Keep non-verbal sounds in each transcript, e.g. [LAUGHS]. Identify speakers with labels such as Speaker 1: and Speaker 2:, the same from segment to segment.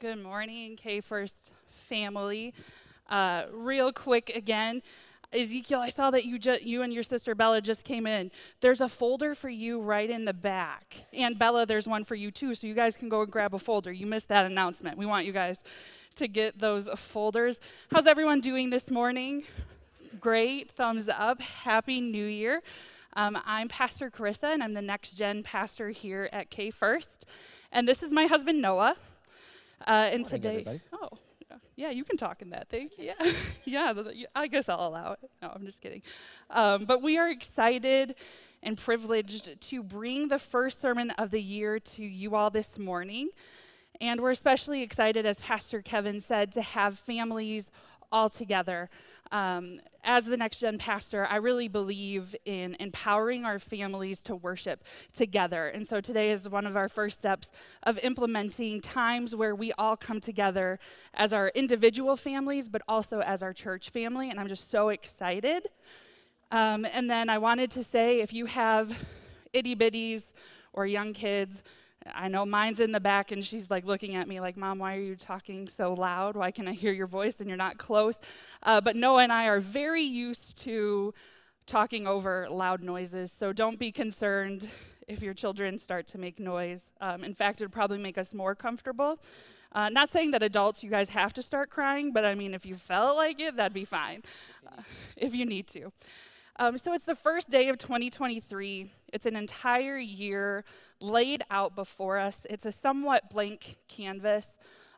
Speaker 1: Good morning, K First family. Uh, real quick again, Ezekiel, I saw that you ju- you and your sister Bella just came in. There's a folder for you right in the back, and Bella, there's one for you too. So you guys can go and grab a folder. You missed that announcement. We want you guys to get those folders. How's everyone doing this morning? Great, thumbs up. Happy New Year. Um, I'm Pastor Carissa, and I'm the next gen pastor here at K First. And this is my husband Noah. Uh, and
Speaker 2: Morning,
Speaker 1: today,
Speaker 2: everybody.
Speaker 1: oh, yeah, you can talk in that thing. [LAUGHS] Yeah, yeah, I guess I'll allow it. No, I'm just kidding. Um, but we are excited and privileged to bring the first sermon of the year to you all this morning. And we're especially excited, as Pastor Kevin said, to have families all together. Um, as the next gen pastor, I really believe in empowering our families to worship together. And so today is one of our first steps of implementing times where we all come together as our individual families, but also as our church family. And I'm just so excited. Um, and then I wanted to say if you have itty bitties or young kids, I know mine's in the back and she's like looking at me like, Mom, why are you talking so loud? Why can I hear your voice and you're not close? Uh, but Noah and I are very used to talking over loud noises, so don't be concerned if your children start to make noise. Um, in fact, it would probably make us more comfortable. Uh, not saying that adults, you guys have to start crying, but I mean, if you felt like it, that'd be fine uh, if you need to. Um, so it's the first day of 2023. It's an entire year laid out before us. It's a somewhat blank canvas,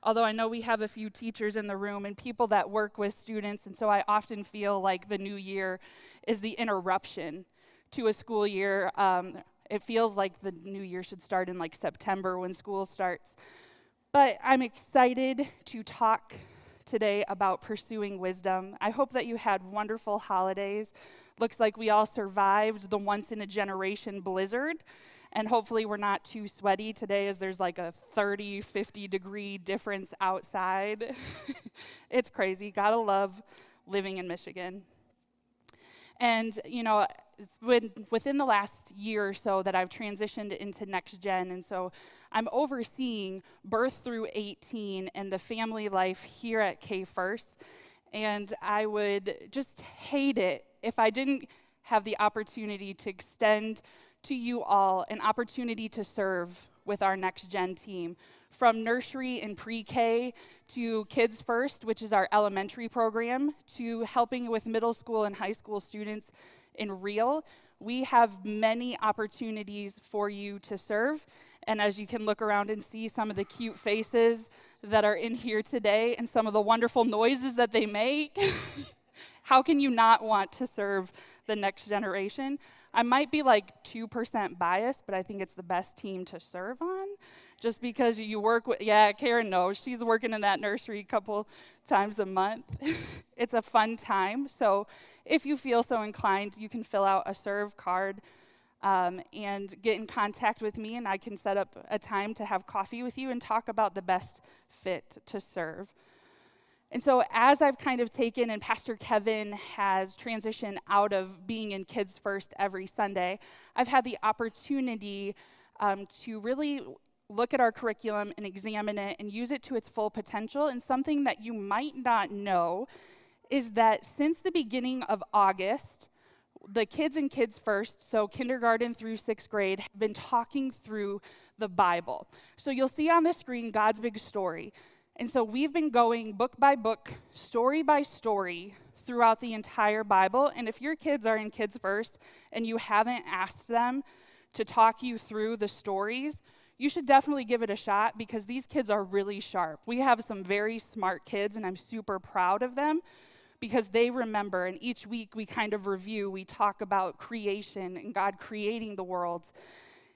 Speaker 1: although I know we have a few teachers in the room and people that work with students, and so I often feel like the new year is the interruption to a school year. Um, it feels like the new year should start in like September when school starts. But I'm excited to talk today about pursuing wisdom. I hope that you had wonderful holidays. Looks like we all survived the once in a generation blizzard. And hopefully, we're not too sweaty today as there's like a 30, 50 degree difference outside. [LAUGHS] it's crazy. Gotta love living in Michigan. And, you know, within the last year or so that I've transitioned into next gen, and so I'm overseeing birth through 18 and the family life here at K First. And I would just hate it if I didn't have the opportunity to extend to you all an opportunity to serve with our next gen team. From nursery and pre K to Kids First, which is our elementary program, to helping with middle school and high school students in real, we have many opportunities for you to serve. And as you can look around and see some of the cute faces that are in here today and some of the wonderful noises that they make, [LAUGHS] how can you not want to serve the next generation? I might be like 2% biased, but I think it's the best team to serve on. Just because you work with, yeah, Karen knows. She's working in that nursery a couple times a month. [LAUGHS] it's a fun time. So if you feel so inclined, you can fill out a serve card um, and get in contact with me, and I can set up a time to have coffee with you and talk about the best fit to serve. And so, as I've kind of taken, and Pastor Kevin has transitioned out of being in Kids First every Sunday, I've had the opportunity um, to really look at our curriculum and examine it and use it to its full potential. And something that you might not know is that since the beginning of August, the kids in Kids First, so kindergarten through sixth grade, have been talking through the Bible. So you'll see on the screen God's big story. And so we've been going book by book, story by story throughout the entire Bible. And if your kids are in Kids First and you haven't asked them to talk you through the stories, you should definitely give it a shot because these kids are really sharp. We have some very smart kids, and I'm super proud of them because they remember. And each week we kind of review, we talk about creation and God creating the world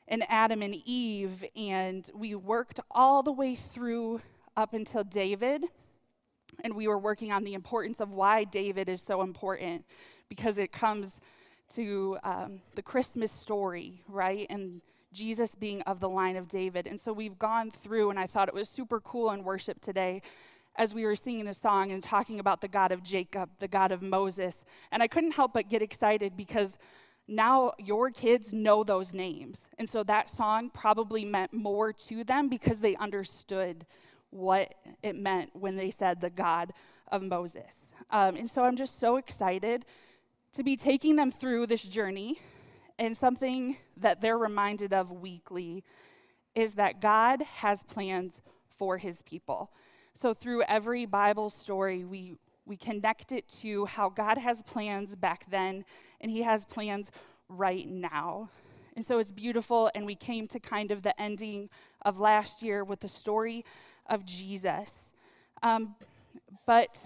Speaker 1: and Adam and Eve, and we worked all the way through up until David. And we were working on the importance of why David is so important because it comes to um, the Christmas story, right? And Jesus being of the line of David. And so we've gone through, and I thought it was super cool in worship today as we were singing the song and talking about the God of Jacob, the God of Moses. And I couldn't help but get excited because now your kids know those names. And so that song probably meant more to them because they understood what it meant when they said the God of Moses. Um, and so I'm just so excited to be taking them through this journey. And something that they're reminded of weekly is that God has plans for his people. So through every Bible story, we, we connect it to how God has plans back then and he has plans right now. And so it's beautiful. And we came to kind of the ending of last year with the story of Jesus. Um, but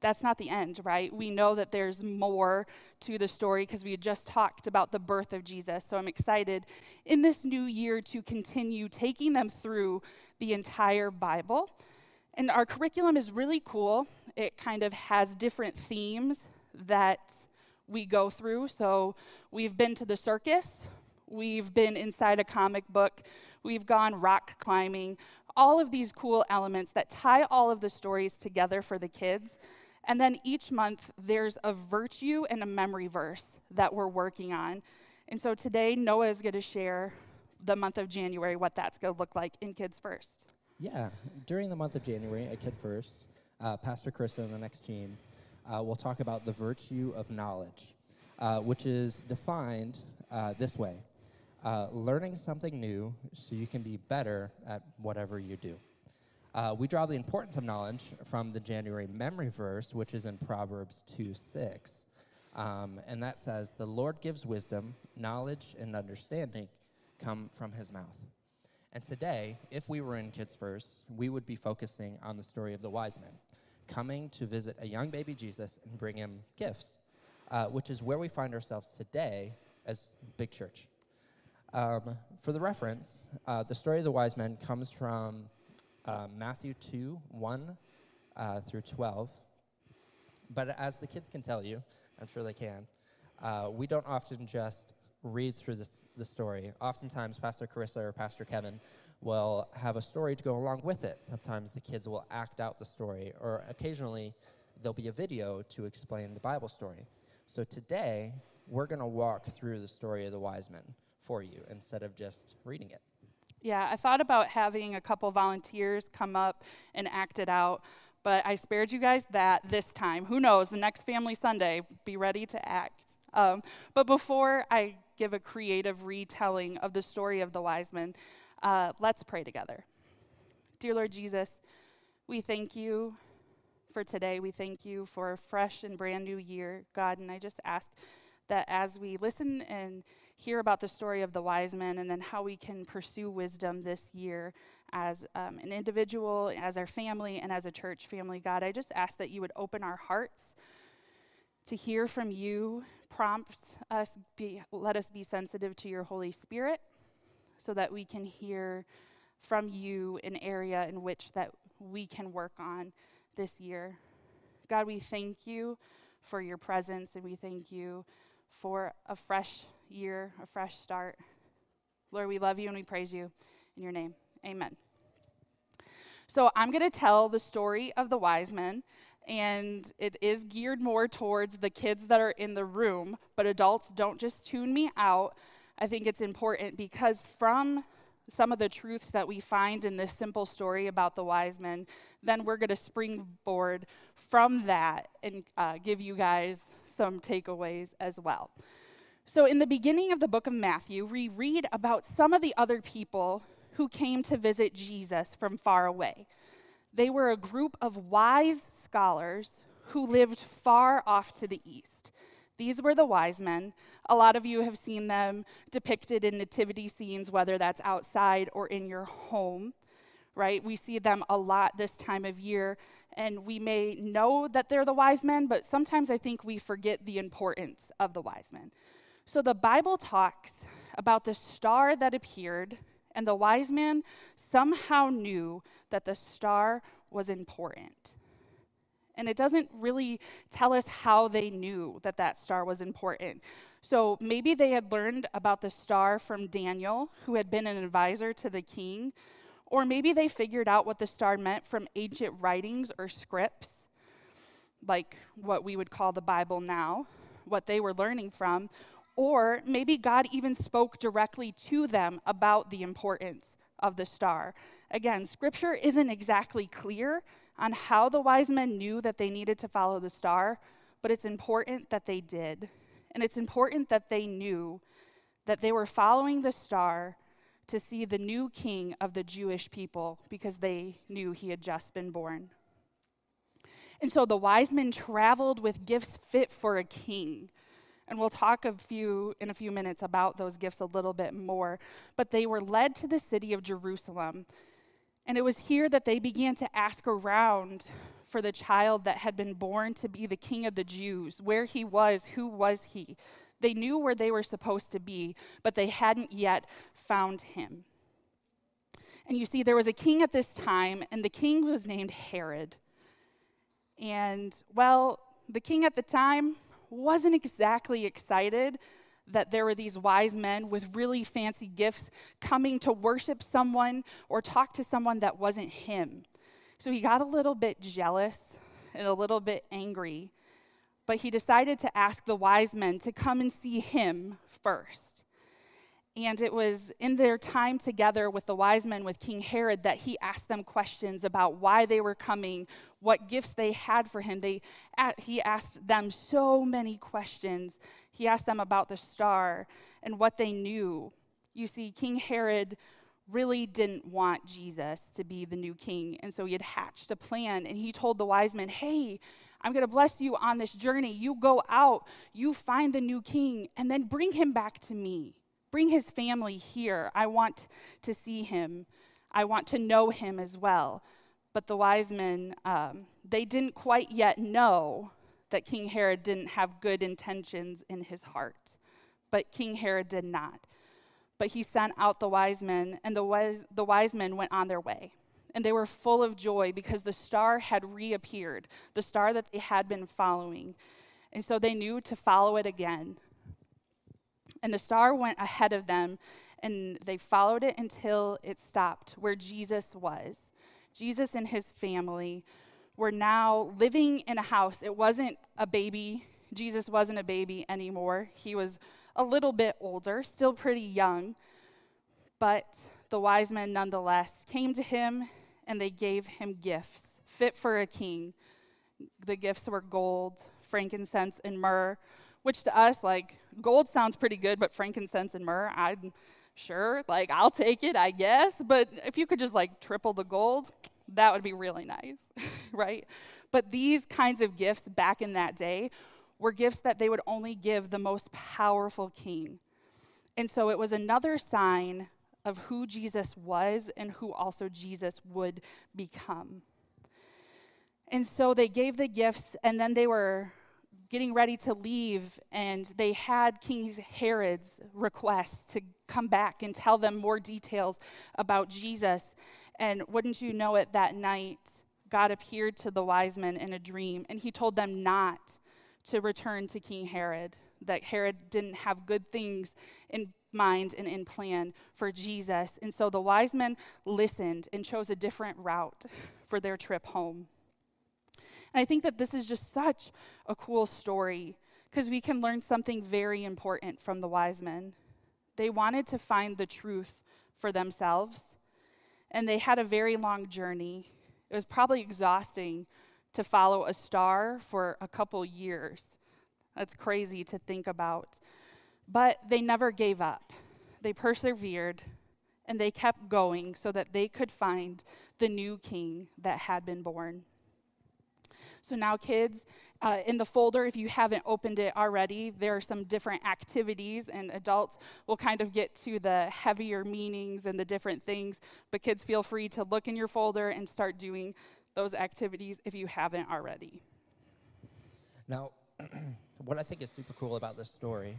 Speaker 1: that's not the end, right? We know that there's more to the story because we had just talked about the birth of Jesus. So I'm excited in this new year to continue taking them through the entire Bible. And our curriculum is really cool. It kind of has different themes that we go through. So we've been to the circus, we've been inside a comic book, we've gone rock climbing, all of these cool elements that tie all of the stories together for the kids. And then each month, there's a virtue and a memory verse that we're working on. And so today, Noah is going to share the month of January, what that's going to look like in Kids First.
Speaker 2: Yeah, during the month of January at Kid First, uh, Pastor Chris and the next team uh, will talk about the virtue of knowledge, uh, which is defined uh, this way uh, learning something new so you can be better at whatever you do. Uh, we draw the importance of knowledge from the January memory verse, which is in Proverbs 2 6. Um, and that says, The Lord gives wisdom, knowledge, and understanding come from his mouth. And today, if we were in Kids First, we would be focusing on the story of the wise men coming to visit a young baby Jesus and bring him gifts, uh, which is where we find ourselves today as Big Church. Um, for the reference, uh, the story of the wise men comes from uh, Matthew 2 1 uh, through 12. But as the kids can tell you, I'm sure they can, uh, we don't often just read through this, the story. Oftentimes, Pastor Carissa or Pastor Kevin will have a story to go along with it. Sometimes the kids will act out the story, or occasionally there'll be a video to explain the Bible story. So today, we're going to walk through the story of the wise men for you instead of just reading it.
Speaker 1: Yeah, I thought about having a couple volunteers come up and act it out, but I spared you guys that this time. Who knows? The next Family Sunday, be ready to act. Um, but before I give a creative retelling of the story of the wise men, uh, let's pray together. Dear Lord Jesus, we thank you for today. We thank you for a fresh and brand new year, God, and I just ask that as we listen and hear about the story of the wise men and then how we can pursue wisdom this year as um, an individual, as our family, and as a church family. God, I just ask that you would open our hearts to hear from you, prompt us, be, let us be sensitive to your Holy Spirit so that we can hear from you an area in which that we can work on this year. God, we thank you for your presence and we thank you for a fresh year, a fresh start. Lord, we love you and we praise you in your name. Amen. So I'm going to tell the story of the wise men, and it is geared more towards the kids that are in the room, but adults don't just tune me out. I think it's important because from some of the truths that we find in this simple story about the wise men, then we're going to springboard from that and uh, give you guys some takeaways as well. So, in the beginning of the book of Matthew, we read about some of the other people who came to visit Jesus from far away. They were a group of wise scholars who lived far off to the east. These were the wise men. A lot of you have seen them depicted in nativity scenes, whether that's outside or in your home, right? We see them a lot this time of year, and we may know that they're the wise men, but sometimes I think we forget the importance of the wise men. So the Bible talks about the star that appeared, and the wise man somehow knew that the star was important. And it doesn't really tell us how they knew that that star was important. So maybe they had learned about the star from Daniel, who had been an advisor to the king, or maybe they figured out what the star meant from ancient writings or scripts, like what we would call the Bible now, what they were learning from, or maybe God even spoke directly to them about the importance of the star. Again, scripture isn't exactly clear on how the wise men knew that they needed to follow the star, but it's important that they did. And it's important that they knew that they were following the star to see the new king of the Jewish people because they knew he had just been born. And so the wise men traveled with gifts fit for a king. And we'll talk a few in a few minutes about those gifts a little bit more. But they were led to the city of Jerusalem. And it was here that they began to ask around for the child that had been born to be the king of the Jews, where he was, who was he. They knew where they were supposed to be, but they hadn't yet found him. And you see, there was a king at this time, and the king was named Herod. And, well, the king at the time wasn't exactly excited that there were these wise men with really fancy gifts coming to worship someone or talk to someone that wasn't him. So he got a little bit jealous and a little bit angry, but he decided to ask the wise men to come and see him first. And it was in their time together with the wise men with King Herod that he asked them questions about why they were coming, what gifts they had for him. They, he asked them so many questions. He asked them about the star and what they knew. You see, King Herod really didn't want Jesus to be the new king. And so he had hatched a plan and he told the wise men, Hey, I'm going to bless you on this journey. You go out, you find the new king, and then bring him back to me. Bring his family here. I want to see him. I want to know him as well. But the wise men, um, they didn't quite yet know that King Herod didn't have good intentions in his heart. But King Herod did not. But he sent out the wise men, and the wise, the wise men went on their way. And they were full of joy because the star had reappeared, the star that they had been following. And so they knew to follow it again. And the star went ahead of them, and they followed it until it stopped where Jesus was. Jesus and his family were now living in a house. It wasn't a baby. Jesus wasn't a baby anymore. He was a little bit older, still pretty young. But the wise men nonetheless came to him and they gave him gifts fit for a king. The gifts were gold, frankincense, and myrrh which to us, like, gold sounds pretty good, but frankincense and myrrh, I'm sure, like, I'll take it, I guess. But if you could just, like, triple the gold, that would be really nice, [LAUGHS] right? But these kinds of gifts back in that day were gifts that they would only give the most powerful king. And so it was another sign of who Jesus was and who also Jesus would become. And so they gave the gifts, and then they were getting ready to leave, and they had King Herod's request to come back and tell them more details about Jesus. And wouldn't you know it, that night, God appeared to the wise men in a dream, and he told them not to return to King Herod, that Herod didn't have good things in mind and in plan for Jesus. And so the wise men listened and chose a different route [LAUGHS] for their trip home. And I think that this is just such a cool story because we can learn something very important from the wise men. They wanted to find the truth for themselves, and they had a very long journey. It was probably exhausting to follow a star for a couple years. That's crazy to think about. But they never gave up. They persevered and they kept going so that they could find the new king that had been born. So now, kids, uh, in the folder, if you haven't opened it already, there are some different activities, and adults will kind of get to the heavier meanings and the different things. But kids, feel free to look in your folder and start doing those activities if you haven't already.
Speaker 2: Now, [CLEARS THROAT] what I think is super cool about this story,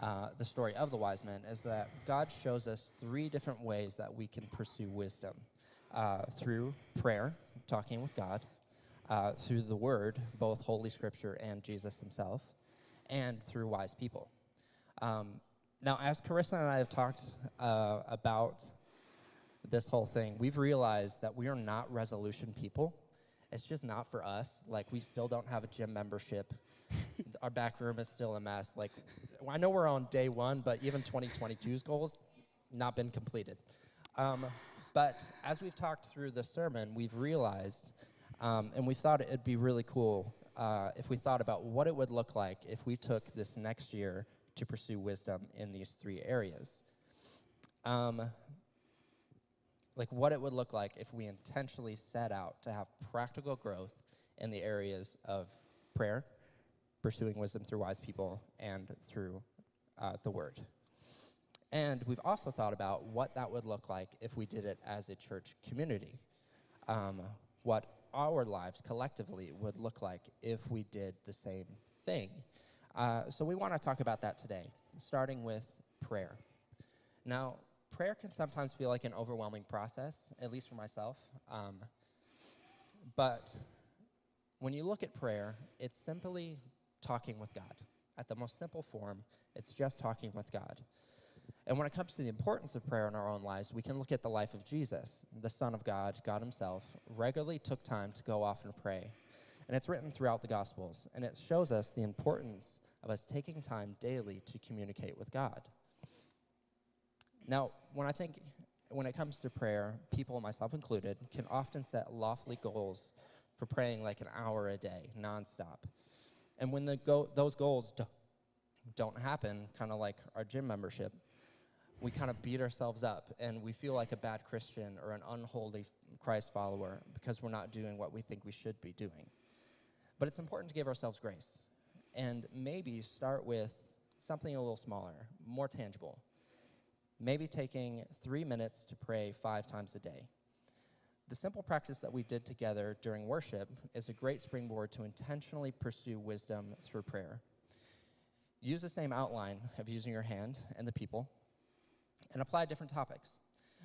Speaker 2: uh, the story of the wise men, is that God shows us three different ways that we can pursue wisdom uh, through prayer, talking with God uh, through the Word, both Holy Scripture and Jesus Himself, and through wise people. Um, now, as Carissa and I have talked uh, about this whole thing, we've realized that we are not resolution people. It's just not for us. Like, we still don't have a gym membership. [LAUGHS] Our back room is still a mess. Like, I know we're on day one, but even 2022's goals not been completed. Um, But as we've talked through the sermon, we've realized, um, and we thought it'd be really cool uh, if we thought about what it would look like if we took this next year to pursue wisdom in these three areas. Um, like what it would look like if we intentionally set out to have practical growth in the areas of prayer, pursuing wisdom through wise people, and through uh, the word. And we've also thought about what that would look like if we did it as a church community. Um, what our lives collectively would look like if we did the same thing. Uh, so we want to talk about that today, starting with prayer. Now, prayer can sometimes feel like an overwhelming process, at least for myself. Um, but when you look at prayer, it's simply talking with God. At the most simple form, it's just talking with God. And when it comes to the importance of prayer in our own lives, we can look at the life of Jesus, the Son of God, God Himself, regularly took time to go off and pray. And it's written throughout the Gospels, and it shows us the importance of us taking time daily to communicate with God. Now, when I think, when it comes to prayer, people, myself included, can often set lofty goals for praying like an hour a day, nonstop. And when the go- those goals do- don't happen, kind of like our gym membership, we kind of beat ourselves up and we feel like a bad Christian or an unholy Christ follower because we're not doing what we think we should be doing. But it's important to give ourselves grace and maybe start with something a little smaller, more tangible. Maybe taking three minutes to pray five times a day. The simple practice that we did together during worship is a great springboard to intentionally pursue wisdom through prayer. Use the same outline of using your hand and the people and apply different topics.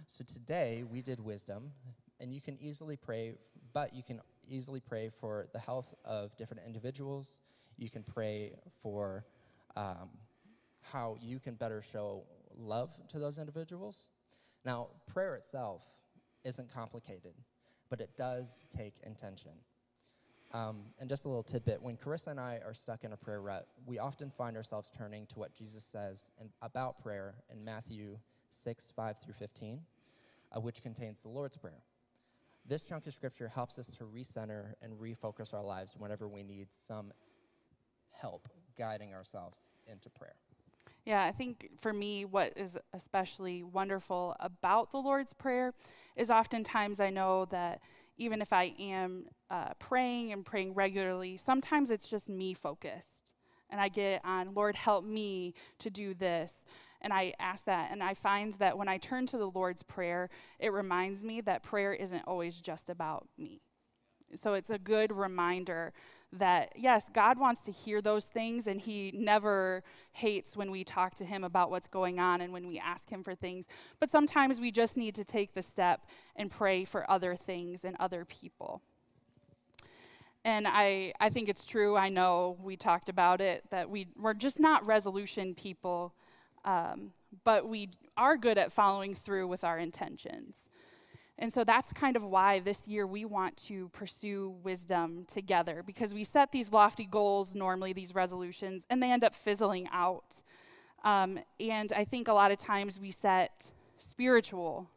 Speaker 2: So today we did wisdom, and you can easily pray, but you can easily pray for the health of different individuals. You can pray for um, how you can better show love to those individuals. Now, prayer itself isn't complicated, but it does take intention. Um, and just a little tidbit when Carissa and I are stuck in a prayer rut, we often find ourselves turning to what Jesus says in, about prayer in Matthew 6, 5 through 15, uh, which contains the Lord's Prayer. This chunk of scripture helps us to recenter and refocus our lives whenever we need some help guiding ourselves into prayer.
Speaker 1: Yeah, I think for me, what is especially wonderful about the Lord's Prayer is oftentimes I know that even if I am uh, praying and praying regularly, sometimes it's just me focused. And I get on, Lord, help me to do this. And I ask that. And I find that when I turn to the Lord's Prayer, it reminds me that prayer isn't always just about me. So it's a good reminder that, yes, God wants to hear those things, and He never hates when we talk to Him about what's going on and when we ask Him for things. But sometimes we just need to take the step and pray for other things and other people. And I, I think it's true. I know we talked about it that we, we're just not resolution people, um, but we are good at following through with our intentions. And so that's kind of why this year we want to pursue wisdom together because we set these lofty goals, normally these resolutions, and they end up fizzling out. Um, and I think a lot of times we set spiritual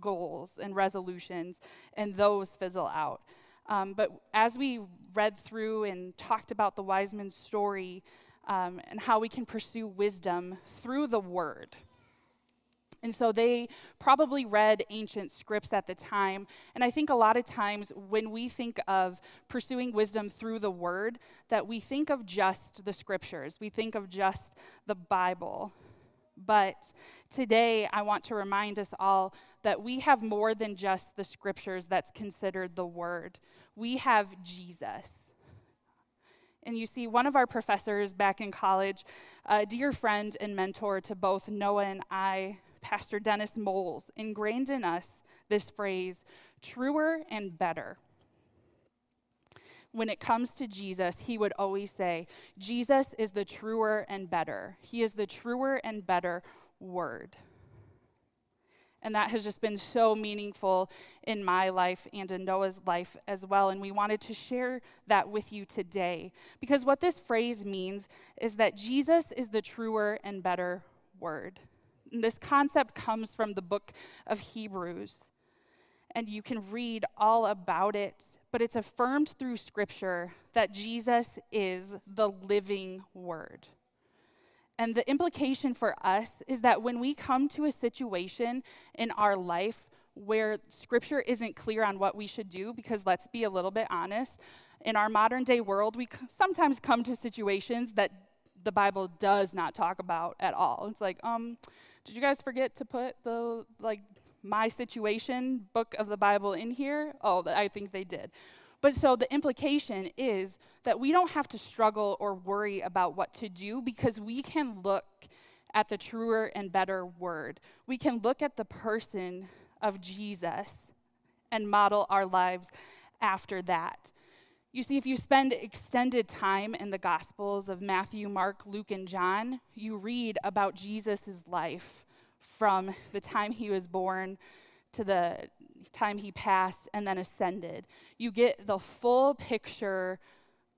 Speaker 1: goals and resolutions, and those fizzle out. Um, but as we read through and talked about the wise man's story um, and how we can pursue wisdom through the word, and so they probably read ancient scripts at the time. And I think a lot of times when we think of pursuing wisdom through the word, that we think of just the scriptures, we think of just the Bible. But today I want to remind us all that we have more than just the scriptures that's considered the word. We have Jesus. And you see, one of our professors back in college, a dear friend and mentor to both Noah and I, Pastor Dennis Moles, ingrained in us this phrase truer and better. When it comes to Jesus, he would always say, Jesus is the truer and better. He is the truer and better word. And that has just been so meaningful in my life and in Noah's life as well. And we wanted to share that with you today. Because what this phrase means is that Jesus is the truer and better word. And this concept comes from the book of Hebrews. and you can read all about it, but it's affirmed through Scripture that Jesus is the living Word. And the implication for us is that when we come to a situation in our life where Scripture isn't clear on what we should do, because let's be a little bit honest, in our modern day world, we sometimes come to situations that the Bible does not talk about at all. It's like, um, did you guys forget to put the like my situation book of the Bible in here? Oh, I think they did. But so the implication is that we don't have to struggle or worry about what to do because we can look at the truer and better word. We can look at the person of Jesus and model our lives after that. You see, if you spend extended time in the Gospels of Matthew, Mark, Luke, and John, you read about Jesus' life from the time he was born to the time he passed and then ascended. You get the full picture,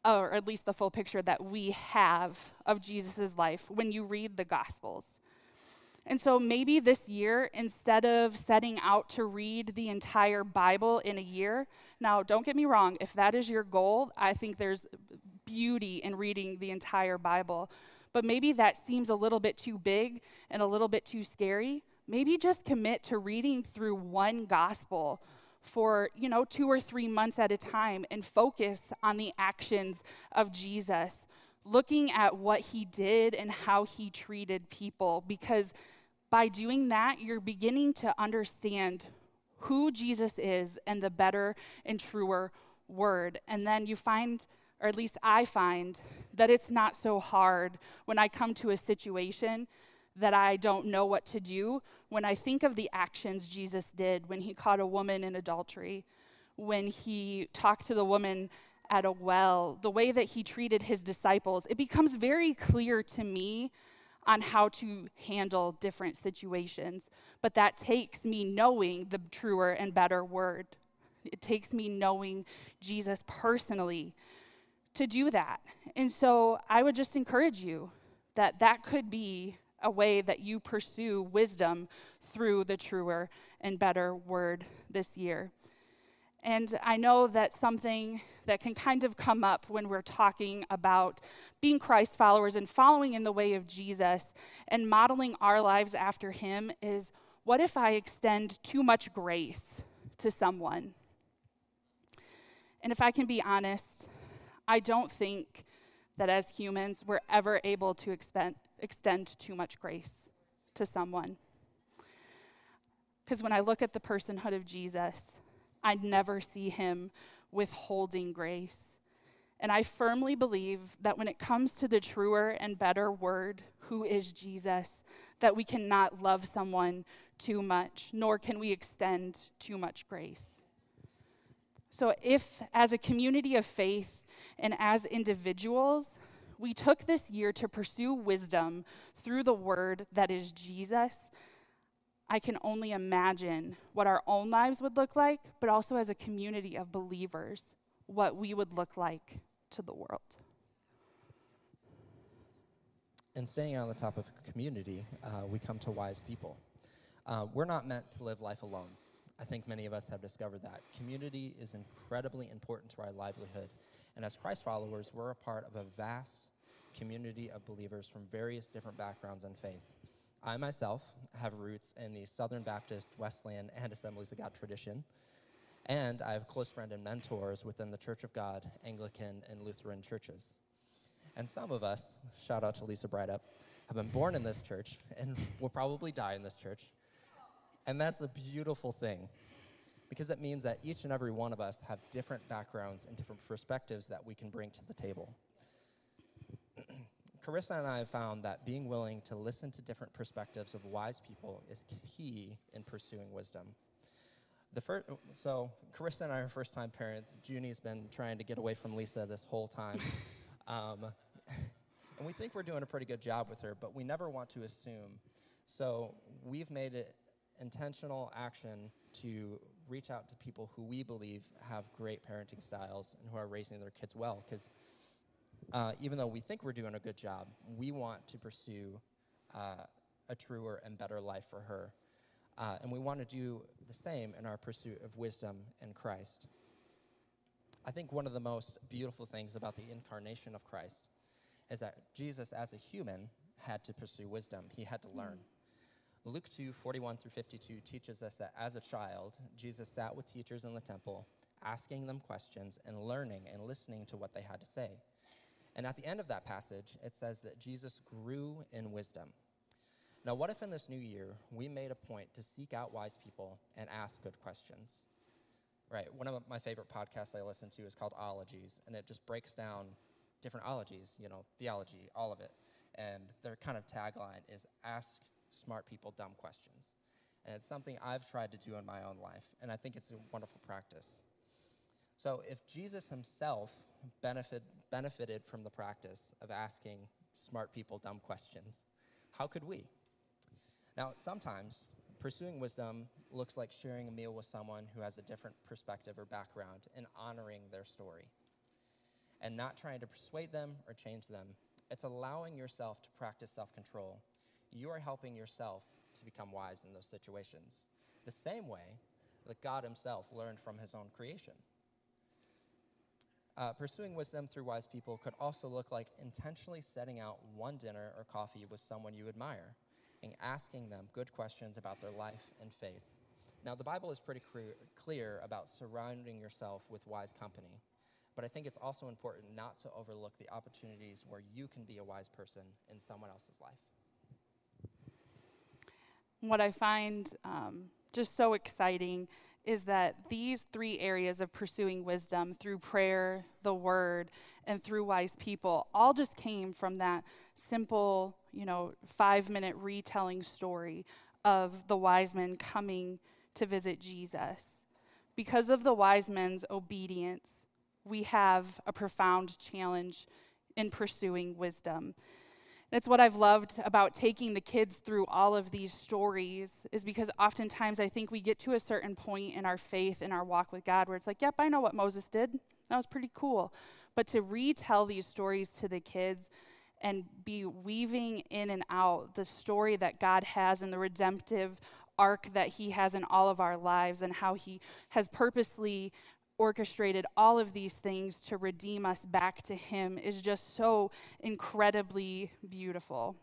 Speaker 1: or at least the full picture that we have of Jesus' life when you read the Gospels. And so maybe this year, instead of setting out to read the entire Bible in a year, now don't get me wrong, if that is your goal, I think there's beauty in reading the entire Bible. But maybe that seems a little bit too big and a little bit too scary. Maybe just commit to reading through one gospel for, you know, 2 or 3 months at a time and focus on the actions of Jesus looking at what he did and how he treated people because by doing that, you're beginning to understand who Jesus is and the better and truer word. And then you find, or at least I find, that it's not so hard when I come to a situation that I don't know what to do. When I think of the actions Jesus did when he caught a woman in adultery, when he talked to the woman at a well, the way that he treated his disciples, it becomes very clear to me on how to handle different situations. But that takes me knowing the truer and better word. It takes me knowing Jesus personally to do that. And so I would just encourage you that that could be a way that you pursue wisdom through the truer and better word this year. And I know that something that can kind of come up when we're talking about being Christ followers and following in the way of Jesus and modeling our lives after him is what if I extend too much grace to someone? And if I can be honest, I don't think that as humans we're ever able to expend, extend too much grace to someone. Because when I look at the personhood of Jesus, I never see him withholding grace. And I firmly believe that when it comes to the truer and better word, who is Jesus, that we cannot love someone too much, nor can we extend too much grace. So, if as a community of faith and as individuals, we took this year to pursue wisdom through the word that is Jesus, I can only imagine what our own lives would look like, but also as a community of believers, what we would look like to the world.
Speaker 2: And staying on the topic of community, uh, we come to wise people. Uh, we're not meant to live life alone. I think many of us have discovered that. Community is incredibly important to our livelihood. And as Christ followers, we're a part of a vast community of believers from various different backgrounds and faith. I myself have roots in the Southern Baptist, Wesleyan, and Assemblies of God tradition. And I have close friends and mentors within the Church of God, Anglican, and Lutheran churches. And some of us, shout out to Lisa Brightup, have been born in this church and will probably die in this church. And that's a beautiful thing because it means that each and every one of us have different backgrounds and different perspectives that we can bring to the table. [CLEARS THROAT] Carissa and I have found that being willing to listen to different perspectives of wise people is key in pursuing wisdom. The first, so Carissa and I are first-time parents. Junie's been trying to get away from Lisa this whole time, [LAUGHS] um, [LAUGHS] and we think we're doing a pretty good job with her, but we never want to assume. So we've made it intentional action to reach out to people who we believe have great parenting styles and who are raising their kids well, because uh, even though we think we're doing a good job, we want to pursue uh, a truer and better life for her. Uh, and we want to do the same in our pursuit of wisdom in Christ. I think one of the most beautiful things about the incarnation of Christ is that Jesus, as a human, had to pursue wisdom. He had to learn. Luke 2 41 through 52 teaches us that as a child, Jesus sat with teachers in the temple, asking them questions and learning and listening to what they had to say. And at the end of that passage, it says that Jesus grew in wisdom. Now, what if in this new year we made a point to seek out wise people and ask good questions? Right, one of my favorite podcasts I listen to is called Ologies, and it just breaks down different ologies, you know, theology, all of it. And their kind of tagline is ask smart people dumb questions. And it's something I've tried to do in my own life, and I think it's a wonderful practice. So, if Jesus himself benefit, benefited from the practice of asking smart people dumb questions, how could we? Now, sometimes pursuing wisdom looks like sharing a meal with someone who has a different perspective or background and honoring their story. And not trying to persuade them or change them. It's allowing yourself to practice self control you are helping yourself to become wise in those situations. The same way that God Himself learned from His own creation. Uh, pursuing wisdom through wise people could also look like intentionally setting out one dinner or coffee with someone you admire and asking them good questions about their life and faith. Now, the Bible is pretty clear about surrounding yourself with wise company, but I think it's also important not to overlook the opportunities where you can be a wise person in someone else's life
Speaker 1: what I find um, just so exciting is that these three areas of pursuing wisdom through prayer, the word, and through wise people all just came from that simple, you know, five minute retelling story of the wise men coming to visit Jesus. Because of the wise men's obedience, we have a profound challenge in pursuing wisdom. That's what I've loved about taking the kids through all of these stories, is because oftentimes I think we get to a certain point in our faith, in our walk with God, where it's like, yep, I know what Moses did. That was pretty cool. But to retell these stories to the kids and be weaving in and out the story that God has and the redemptive arc that He has in all of our lives and how He has purposely orchestrated all of these things to redeem us back to Him is just so incredibly beautiful.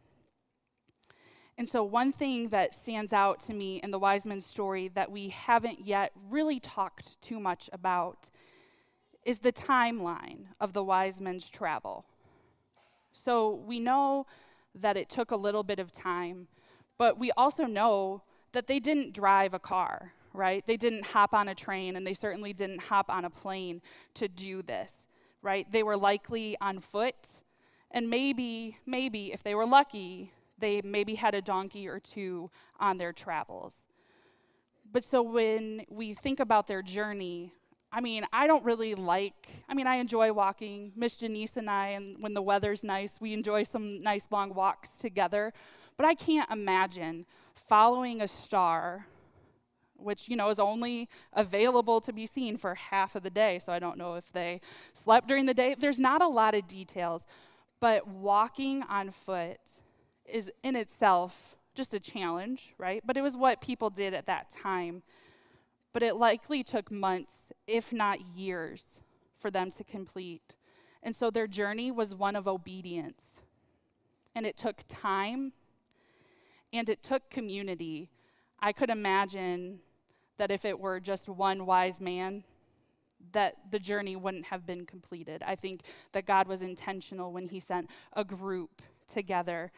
Speaker 1: And so, one thing that stands out to me in the wise men's story that we haven't yet really talked too much about is the timeline of the wise men's travel. So, we know that it took a little bit of time, but we also know that they didn't drive a car right? They didn't hop on a train and they certainly didn't hop on a plane to do this, right? They were likely on foot and maybe, maybe if they were lucky, they maybe had a donkey or two on their travels. But so when we think about their journey, I mean, I don't really like, I mean, I enjoy walking. Miss Janice and I, and when the weather's nice, we enjoy some nice long walks together. But I can't imagine following a star which you know is only available to be seen for half of the day. So i don't know if they slept during the day. There's not a lot of details but walking on foot is in itself just a challenge right? But it was what people did at that time. But it likely took months if not years for them to complete. And so their journey was one of obedience. And it took time and it took community. I could imagine that if it were just one wise man, that the journey wouldn't have been completed. I think that God was intentional when he sent a group together.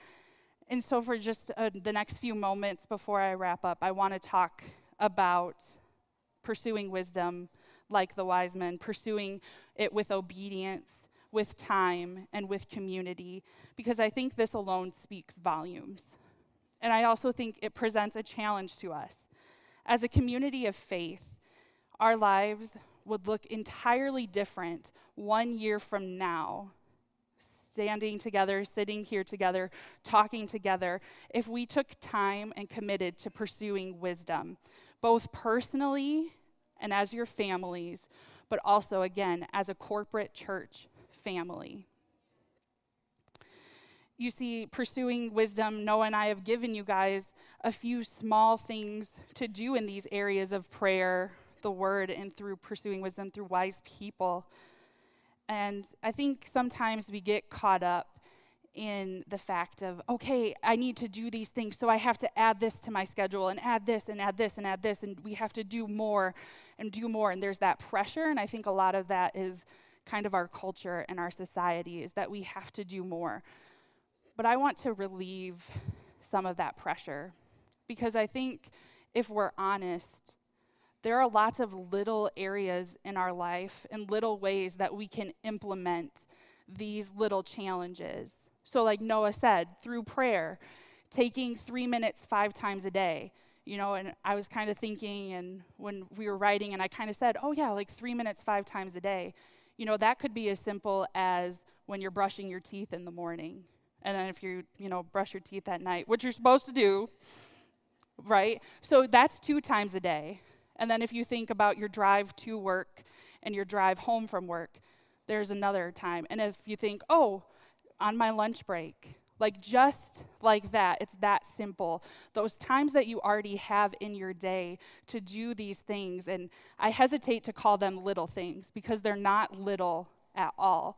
Speaker 1: And so, for just uh, the next few moments before I wrap up, I want to talk about pursuing wisdom like the wise men, pursuing it with obedience, with time, and with community, because I think this alone speaks volumes. And I also think it presents a challenge to us. As a community of faith, our lives would look entirely different one year from now, standing together, sitting here together, talking together, if we took time and committed to pursuing wisdom, both personally and as your families, but also, again, as a corporate church family. You see, pursuing wisdom, Noah and I have given you guys a few small things to do in these areas of prayer, the word, and through pursuing wisdom through wise people. And I think sometimes we get caught up in the fact of, okay, I need to do these things, so I have to add this to my schedule and add this and add this and add this, and we have to do more and do more. And there's that pressure, and I think a lot of that is kind of our culture and our society is that we have to do more. But I want to relieve some of that pressure because I think if we're honest, there are lots of little areas in our life and little ways that we can implement these little challenges. So, like Noah said, through prayer, taking three minutes five times a day. You know, and I was kind of thinking, and when we were writing, and I kind of said, oh, yeah, like three minutes five times a day. You know, that could be as simple as when you're brushing your teeth in the morning. And then if you, you know, brush your teeth at night, which you're supposed to do, right? So that's two times a day. And then if you think about your drive to work and your drive home from work, there's another time. And if you think, oh, on my lunch break, like just like that, it's that simple. Those times that you already have in your day to do these things, and I hesitate to call them little things because they're not little at all,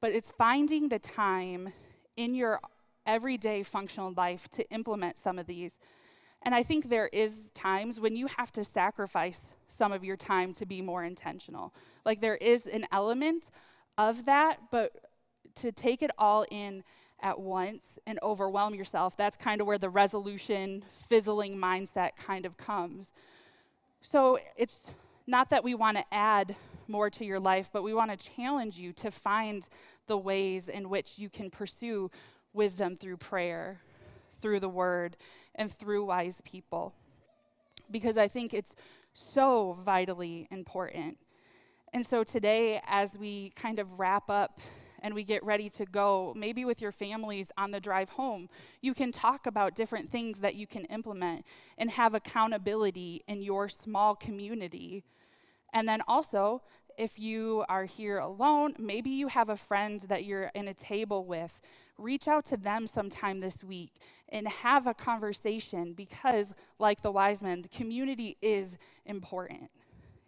Speaker 1: but it's finding the time in your everyday functional life to implement some of these and I think there is times when you have to sacrifice some of your time to be more intentional. Like there is an element of that, but to take it all in at once and overwhelm yourself, that's kind of where the resolution, fizzling mindset kind of comes. So it's not that we want to add more to your life, but we want to challenge you to find the ways in which you can pursue wisdom through prayer, through the word, and through wise people. Because I think it's so vitally important. And so today, as we kind of wrap up and we get ready to go, maybe with your families on the drive home, you can talk about different things that you can implement and have accountability in your small community. And then also, if you are here alone, maybe you have a friend that you're in a table with reach out to them sometime this week and have a conversation because, like the wise men, the community is important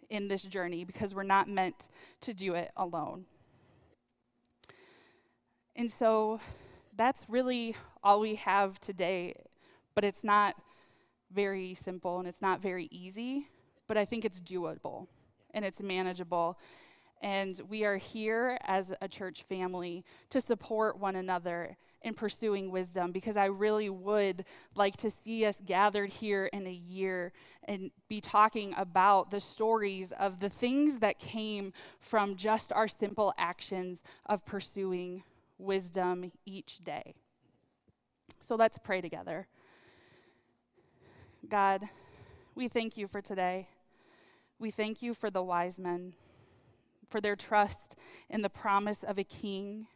Speaker 1: in this journey because we're not meant to do it alone. And so that's really all we have today, but it's not very simple and it's not very easy, but I think it's doable and it's manageable. And we are here as a church family to support one another in pursuing wisdom because I really would like to see us gathered here in a year and be talking about the stories of the things that came from just our simple actions of pursuing wisdom each day. So let's pray together. God, we thank you for today. We thank you for the wise men for their trust in the promise of a king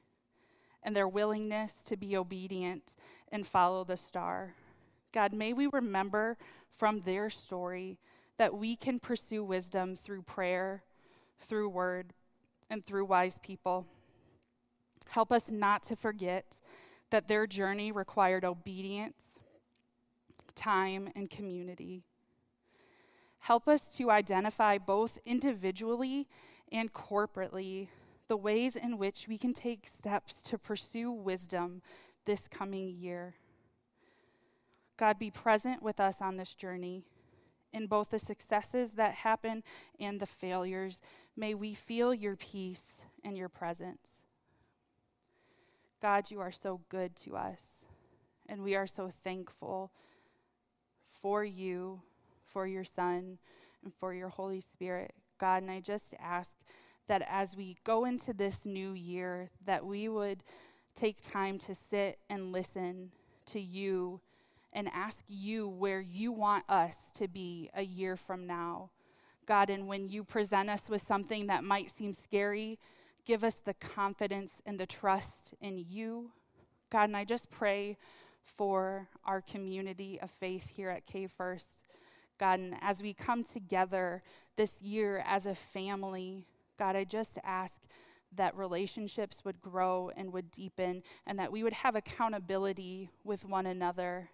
Speaker 1: and their willingness to be obedient and follow the star. God, may we remember from their story that we can pursue wisdom through prayer, through word, and through wise people. Help us not to forget that their journey required obedience, time, and community. Help us to identify both individually and corporately the ways in which we can take steps to pursue wisdom this coming year. God, be present with us on this journey. In both the successes that happen and the failures, may we feel your peace and your presence. God, you are so good to us, and we are so thankful for you, for your Son, and for your Holy Spirit. God, and I just ask that as we go into this new year, that we would take time to sit and listen to you and ask you where you want us to be a year from now. God, and when you present us with something that might seem scary, give us the confidence and the trust in you. God, and I just pray for our community of faith here at K First. God, and as we come together this year as a family, God, I just ask that relationships would grow and would deepen, and that we would have accountability with one another